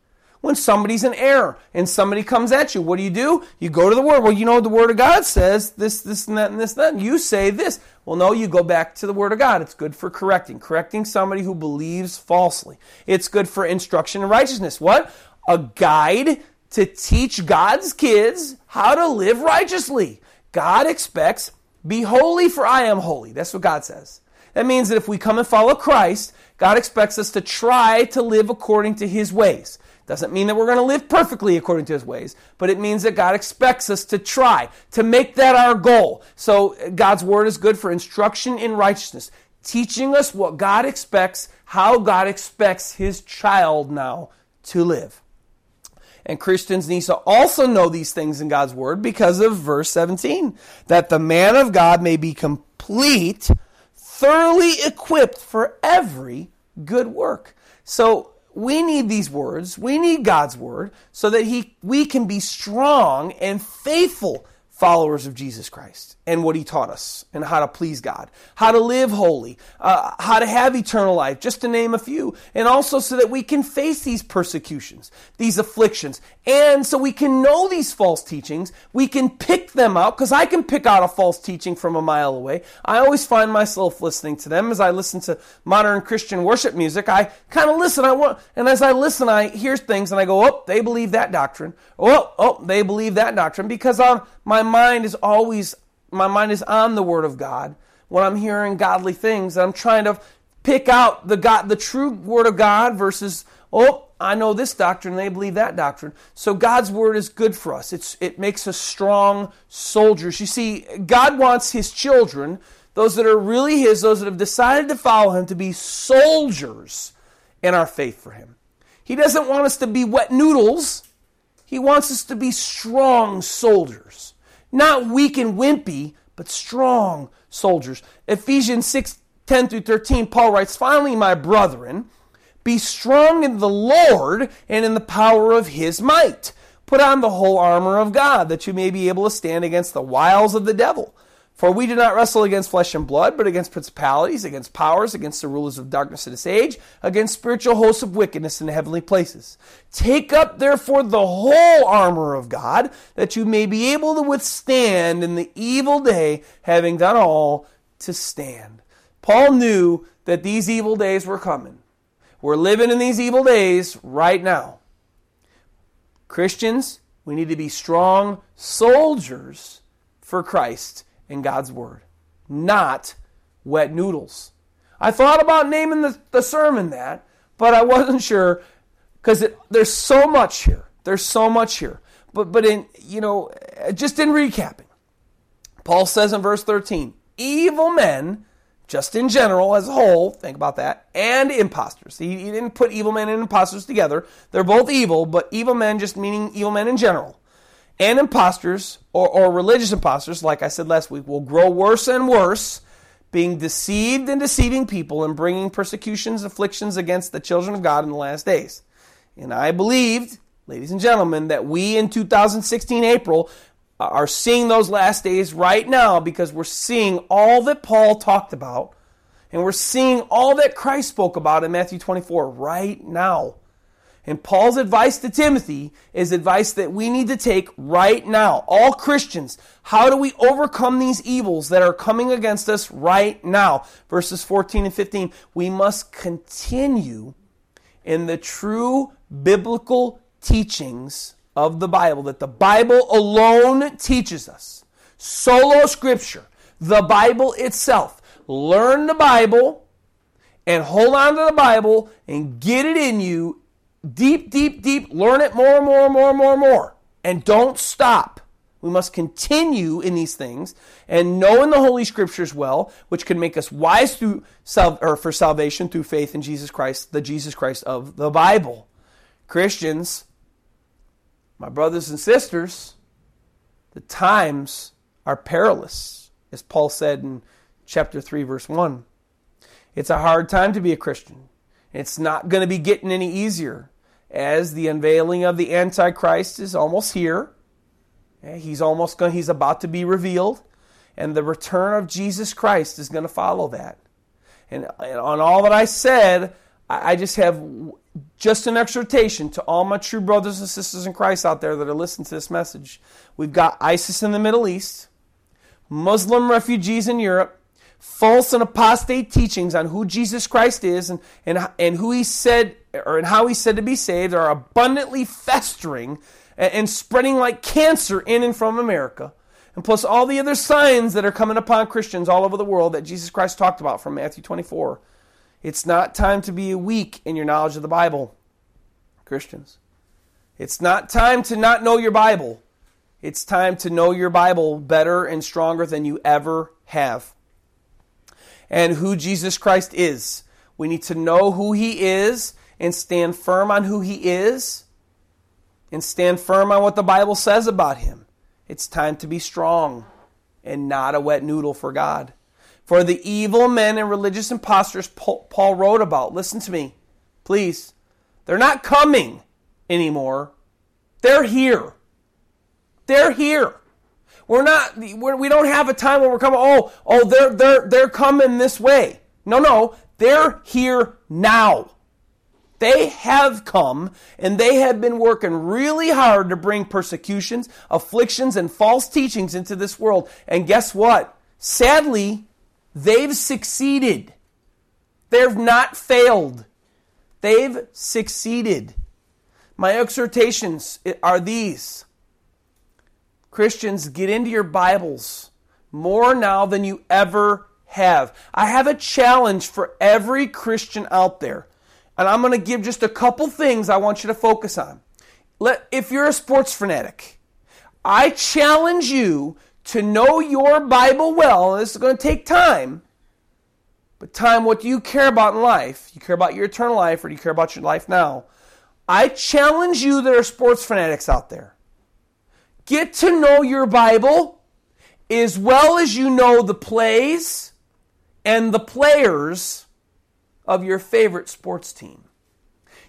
Speaker 1: When somebody's in error and somebody comes at you, what do you do? You go to the word. Well, you know the word of God says this, this, and that, and this, and that. You say this. Well, no, you go back to the word of God. It's good for correcting, correcting somebody who believes falsely. It's good for instruction in righteousness. What? A guide to teach God's kids how to live righteously. God expects, be holy for I am holy. That's what God says. That means that if we come and follow Christ, God expects us to try to live according to his ways. Doesn't mean that we're going to live perfectly according to his ways, but it means that God expects us to try, to make that our goal. So God's word is good for instruction in righteousness, teaching us what God expects, how God expects his child now to live. And Christians need to also know these things in God's word because of verse 17, that the man of God may be complete, thoroughly equipped for every good work. So we need these words. We need God's word so that he, we can be strong and faithful followers of Jesus Christ and what he taught us and how to please God, how to live holy, uh, how to have eternal life, just to name a few. And also so that we can face these persecutions, these afflictions. And so we can know these false teachings. We can pick them out because I can pick out a false teaching from a mile away. I always find myself listening to them as I listen to modern Christian worship music. I kind of listen. I want, and as I listen, I hear things and I go, oh, they believe that doctrine. Oh, oh, they believe that doctrine because um, my mind is always my mind is on the Word of God, when I'm hearing godly things, I'm trying to pick out the God, the true Word of God versus, oh, I know this doctrine, they believe that doctrine. So God's Word is good for us. It's, it makes us strong soldiers. You see, God wants His children, those that are really His, those that have decided to follow Him, to be soldiers in our faith for Him. He doesn't want us to be wet noodles. He wants us to be strong soldiers. Not weak and wimpy, but strong soldiers. Ephesians 6 10 through 13, Paul writes, Finally, my brethren, be strong in the Lord and in the power of his might. Put on the whole armor of God, that you may be able to stand against the wiles of the devil. For we do not wrestle against flesh and blood, but against principalities, against powers, against the rulers of darkness of this age, against spiritual hosts of wickedness in the heavenly places. Take up, therefore, the whole armor of God, that you may be able to withstand in the evil day, having done all to stand. Paul knew that these evil days were coming. We're living in these evil days right now. Christians, we need to be strong soldiers for Christ in God's Word, not wet noodles. I thought about naming the, the sermon that, but I wasn't sure because there's so much here. There's so much here. But, but in, you know, just in recapping, Paul says in verse 13, evil men, just in general as a whole, think about that, and imposters. He, he didn't put evil men and imposters together. They're both evil, but evil men just meaning evil men in general and imposters or, or religious imposters, like I said last week, will grow worse and worse, being deceived and deceiving people and bringing persecutions, afflictions against the children of God in the last days. And I believed ladies and gentlemen, that we in 2016 April are seeing those last days right now because we're seeing all that Paul talked about and we're seeing all that Christ spoke about in Matthew 24 right now. And Paul's advice to Timothy is advice that we need to take right now. All Christians, how do we overcome these evils that are coming against us right now? Verses 14 and 15. We must continue in the true biblical teachings of the Bible that the Bible alone teaches us. Sola scriptura, the Bible itself. Learn the Bible and hold on to the Bible and get it in you deep, deep, deep. Learn it more, more, more, more, more. And don't stop. We must continue in these things and know in the Holy Scriptures well, which can make us wise through sal- or for salvation through faith in Jesus Christ, the Jesus Christ of the Bible. Christians, my brothers and sisters, the times are perilous, as Paul said in chapter 3, verse 1. It's a hard time to be a Christian. It's not going to be getting any easier as the unveiling of the Antichrist is almost here. Eh, he's almost going, he's about to be revealed. And the return of Jesus Christ is going to follow that. And, and on all that I said, I, I just have just an exhortation to all my true brothers and sisters in Christ out there that are listening to this message. We've got ISIS in the Middle East, Muslim refugees in Europe, false and apostate teachings on who Jesus Christ is and, and, and who he said or and how he said to be saved are abundantly festering and, and spreading like cancer in and from America. And plus all the other signs that are coming upon Christians all over the world that Jesus Christ talked about from Matthew 24. It's not time to be weak in your knowledge of the Bible, Christians. It's not time to not know your Bible. It's time to know your Bible better and stronger than you ever have and who Jesus Christ is. We need to know who he is and stand firm on who he is and stand firm on what the Bible says about him. It's time to be strong and not a wet noodle for God. For the evil men and religious impostors Paul wrote about, listen to me, please. They're not coming anymore. They're here. They're here. We're not, we're, we don't have a time when we're coming, oh, oh, they're, they're, they're coming this way. No, no, they're here now. They have come and they have been working really hard to bring persecutions, afflictions, and false teachings into this world. And guess what? Sadly, they've succeeded. They've not failed. They've succeeded. My exhortations are these Christians, get into your Bibles more now than you ever have. I have a challenge for every Christian out there. And I'm going to give just a couple things I want you to focus on. Let, if you're a sports fanatic, I challenge you to know your Bible well. This is going to take time. But time, what do you care about in life? You care about your eternal life or do you care about your life now? I challenge you that are sports fanatics out there. Get to know your Bible as well as you know the plays and the players of your favorite sports team.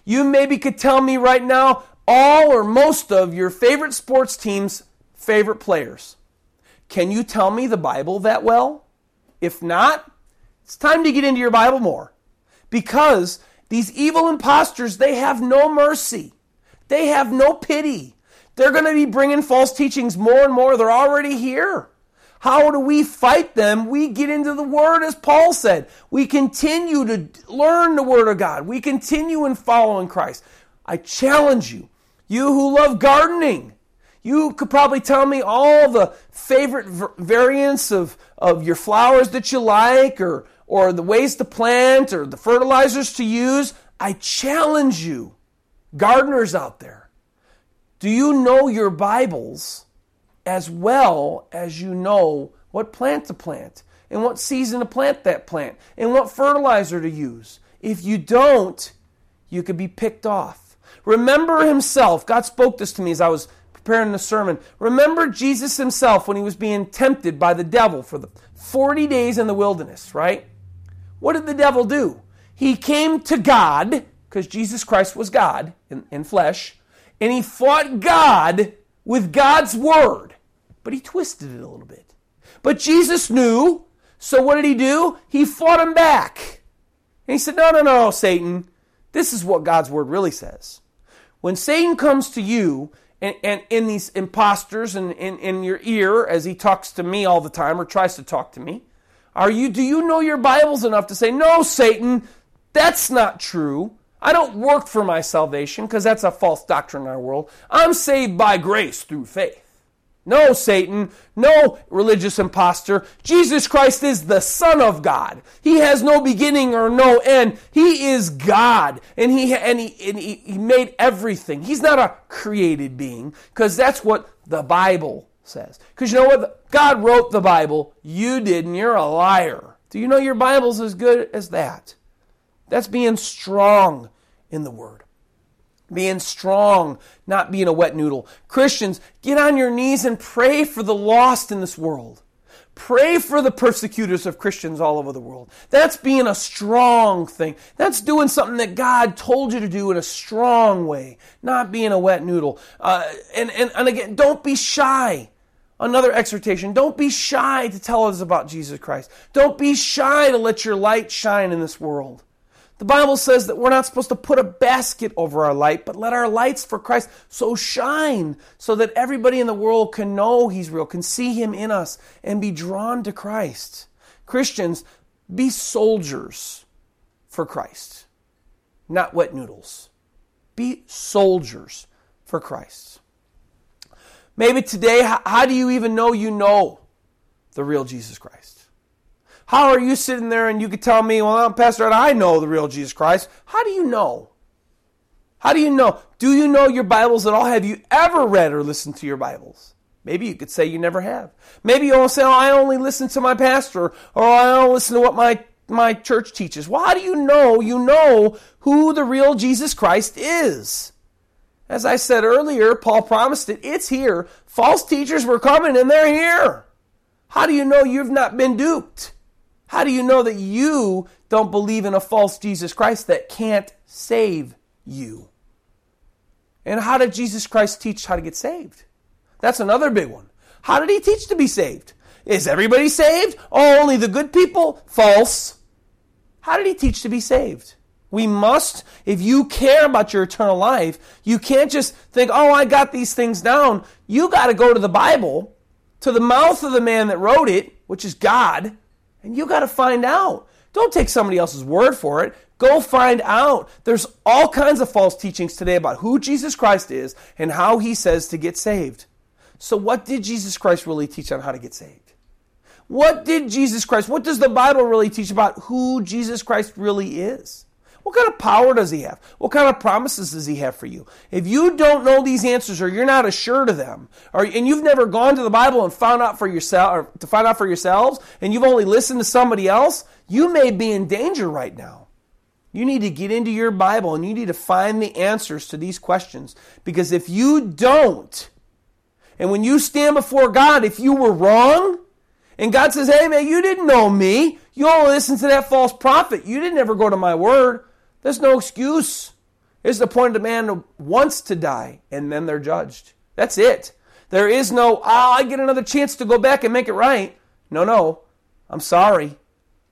Speaker 1: You maybe could tell me right now all or most of your favorite sports team's favorite players. Can you tell me the Bible that well? If not, it's time to get into your Bible more. Because these evil impostors, they have no mercy. They have no pity. They're going to be bringing false teachings more and more. They're already here. How do we fight them? We get into the Word, as Paul said. We continue to learn the Word of God. We continue in following Christ. I challenge you, you who love gardening, you could probably tell me all the favorite variants of, of your flowers that you like, or, or the ways to plant, or the fertilizers to use. I challenge you, gardeners out there do you know your Bibles as well as you know what plant to plant and what season to plant that plant and what fertilizer to use? If you don't, you could be picked off. Remember himself. God spoke this to me as I was preparing the sermon. Remember Jesus himself when he was being tempted by the devil for the 40 days in the wilderness, right? What did the devil do? He came to God, because Jesus Christ was God in, in flesh, and he fought God with God's word, but he twisted it a little bit. But Jesus knew, so what did he do? He fought him back. And he said, No, no, no, Satan. This is what God's word really says. When Satan comes to you and, and in these imposters and in, in your ear as he talks to me all the time or tries to talk to me, are you do you know your Bibles enough to say, No, Satan, that's not true. I don't work for my salvation because that's a false doctrine in our world. I'm saved by grace through faith. No, Satan. No, religious impostor. Jesus Christ is the Son of God. He has no beginning or no end. He is God. And he, and he, and he, he made everything. He's not a created being because that's what the Bible says. Because you know what? God wrote the Bible. You didn't. You're a liar. Do you know your Bible's as good as that? That's being strong in the Word. Being strong, not being a wet noodle. Christians, get on your knees and pray for the lost in this world. Pray for the persecutors of Christians all over the world. That's being a strong thing. That's doing something that God told you to do in a strong way, not being a wet noodle. Uh, and, and, and again, don't be shy. Another exhortation don't be shy to tell us about Jesus Christ. Don't be shy to let your light shine in this world. The Bible says that we're not supposed to put a basket over our light, but let our lights for Christ so shine so that everybody in the world can know He's real, can see Him in us, and be drawn to Christ. Christians, be soldiers for Christ, not wet noodles. Be soldiers for Christ. Maybe today, how do you even know you know the real Jesus Christ? How are you sitting there and you could tell me, well, Pastor, I know the real Jesus Christ? How do you know? How do you know? Do you know your Bibles at all? Have you ever read or listened to your Bibles? Maybe you could say you never have. Maybe you'll say, oh, I only listen to my pastor, or I only listen to what my, my church teaches. Well, how do you know you know who the real Jesus Christ is? As I said earlier, Paul promised it. It's here. False teachers were coming and they're here. How do you know you've not been duped? How do you know that you don't believe in a false Jesus Christ that can't save you? And how did Jesus Christ teach how to get saved? That's another big one. How did he teach to be saved? Is everybody saved? Oh, only the good people? False. How did he teach to be saved? We must, if you care about your eternal life, you can't just think, oh, I got these things down. You got to go to the Bible, to the mouth of the man that wrote it, which is God, and you got to find out. Don't take somebody else's word for it. Go find out. There's all kinds of false teachings today about who Jesus Christ is and how he says to get saved. So, what did Jesus Christ really teach on how to get saved? What did Jesus Christ, what does the Bible really teach about who Jesus Christ really is? What kind of power does he have? What kind of promises does he have for you? If you don't know these answers or you're not assured of them, or and you've never gone to the Bible and found out for yourself or to find out for yourselves, and you've only listened to somebody else, you may be in danger right now. You need to get into your Bible and you need to find the answers to these questions. Because if you don't, and when you stand before God, if you were wrong, and God says, hey man, you didn't know me. You only listened to that false prophet. You didn't ever go to my word. There's no excuse. It's the point of man wants to die, and then they're judged. That's it. There is no, oh, I get another chance to go back and make it right. No, no. I'm sorry.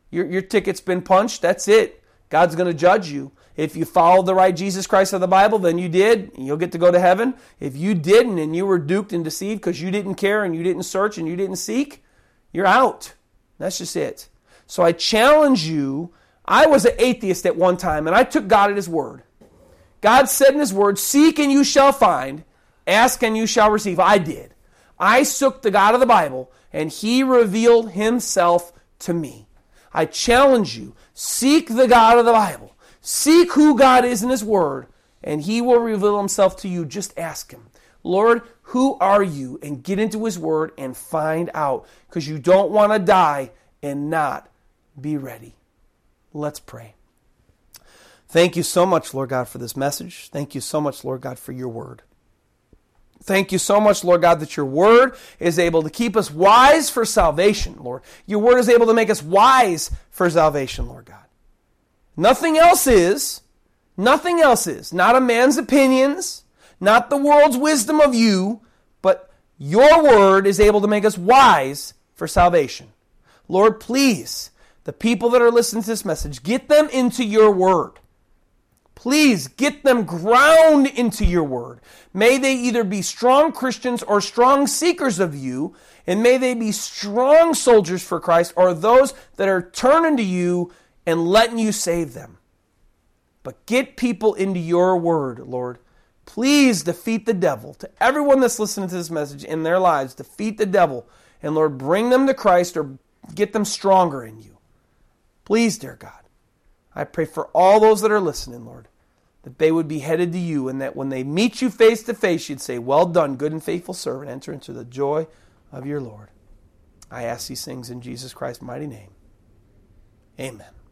Speaker 1: Your, your ticket's been punched. That's it. God's going to judge you. If you followed the right Jesus Christ of the Bible, then you did. You'll get to go to heaven. If you didn't and you were duped and deceived because you didn't care and you didn't search and you didn't seek, you're out. That's just it. So I challenge you I was an atheist at one time, and I took God at His word. God said in His word, Seek and you shall find, ask and you shall receive. I did. I took the God of the Bible, and He revealed Himself to me. I challenge you seek the God of the Bible, seek who God is in His word, and He will reveal Himself to you. Just ask Him. Lord, who are you? And get into His Word and find out because you don't want to die and not be ready. Let's pray. Thank you so much, Lord God, for this message. Thank you so much, Lord God, for your word. Thank you so much, Lord God, that your word is able to keep us wise for salvation, Lord. Your word is able to make us wise for salvation, Lord God. Nothing else is. Nothing else is. Not a man's opinions, Not the world's wisdom of you, but your word is able to make us wise for salvation. Lord, please, the people that are listening to this message, get them into your word. Please get them ground into your word. May they either be strong Christians or strong seekers of you, and may they be strong soldiers for Christ or those that are turning to you and letting you save them. But get people into your word, Lord. Please defeat the devil. To everyone that's listening to this message in their lives, defeat the devil. And Lord, bring them to Christ or get them stronger in you. Please, dear God. I pray for all those that are listening, Lord that they would be headed to you, and that when they meet you face to face, you'd say, Well done, good and faithful servant. Enter into the joy of your Lord. I ask these things in Jesus Christ's mighty name. Amen.